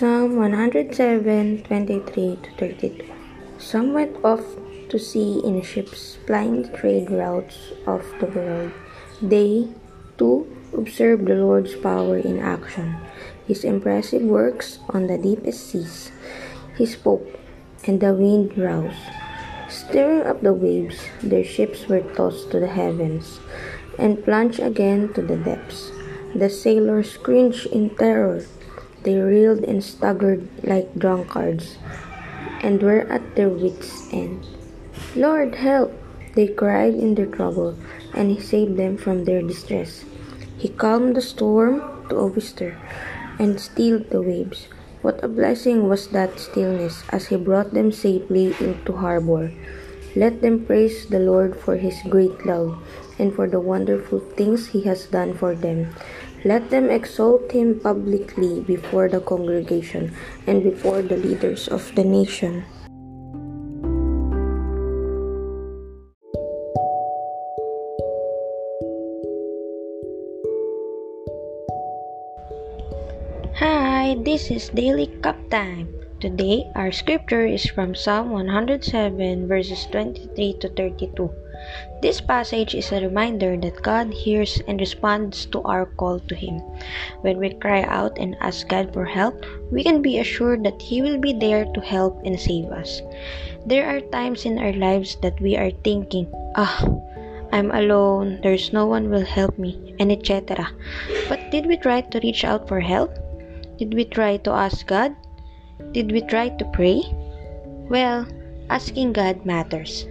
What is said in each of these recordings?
Psalm 107 23 to 32. Some went off to sea in ships plying the trade routes of the world. They, too, observed the Lord's power in action, his impressive works on the deepest seas. He spoke, and the wind rose. Stirring up the waves, their ships were tossed to the heavens and plunged again to the depths. The sailors cringed in terror. They reeled and staggered like drunkards, and were at their wits' end. Lord, help! They cried in their trouble, and He saved them from their distress. He calmed the storm to a whisper, and stilled the waves. What a blessing was that stillness as He brought them safely into harbor. Let them praise the Lord for His great love and for the wonderful things He has done for them. Let them exalt him publicly before the congregation and before the leaders of the nation. Hi, this is Daily Cup Time. Today, our scripture is from Psalm 107, verses 23 to 32. This passage is a reminder that God hears and responds to our call to Him. When we cry out and ask God for help, we can be assured that He will be there to help and save us. There are times in our lives that we are thinking, ah, I'm alone, there's no one will help me, and etc. But did we try to reach out for help? Did we try to ask God? Did we try to pray? Well, asking God matters.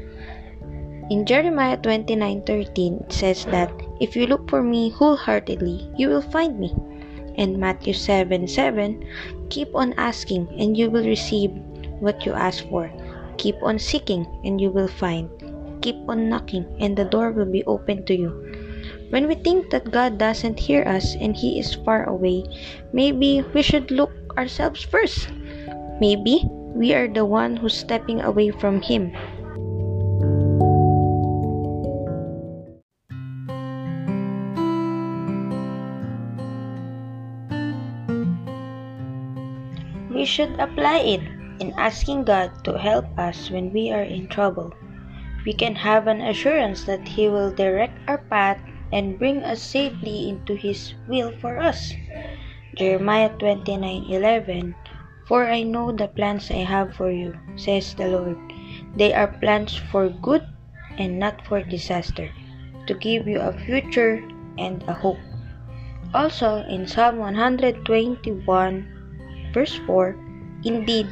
In Jeremiah 29:13 it says that if you look for me wholeheartedly, you will find me. And Matthew 7:7, 7, keep on asking and you will receive what you ask for. Keep on seeking and you will find. Keep on knocking and the door will be open to you. When we think that God doesn't hear us and He is far away, maybe we should look ourselves first. Maybe we are the one who's stepping away from Him We should apply it in asking God to help us when we are in trouble. We can have an assurance that He will direct our path and bring us safely into His will for us. Jeremiah 29:11 For I know the plans I have for you, says the Lord. They are plans for good and not for disaster, to give you a future and a hope. Also in Psalm 121 Verse 4 Indeed,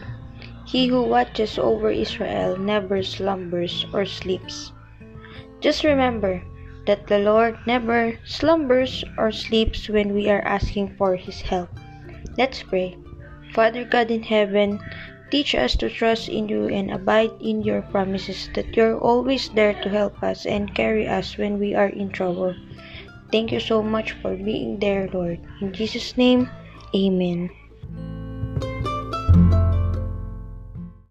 he who watches over Israel never slumbers or sleeps. Just remember that the Lord never slumbers or sleeps when we are asking for his help. Let's pray. Father God in heaven, teach us to trust in you and abide in your promises that you're always there to help us and carry us when we are in trouble. Thank you so much for being there, Lord. In Jesus' name, amen.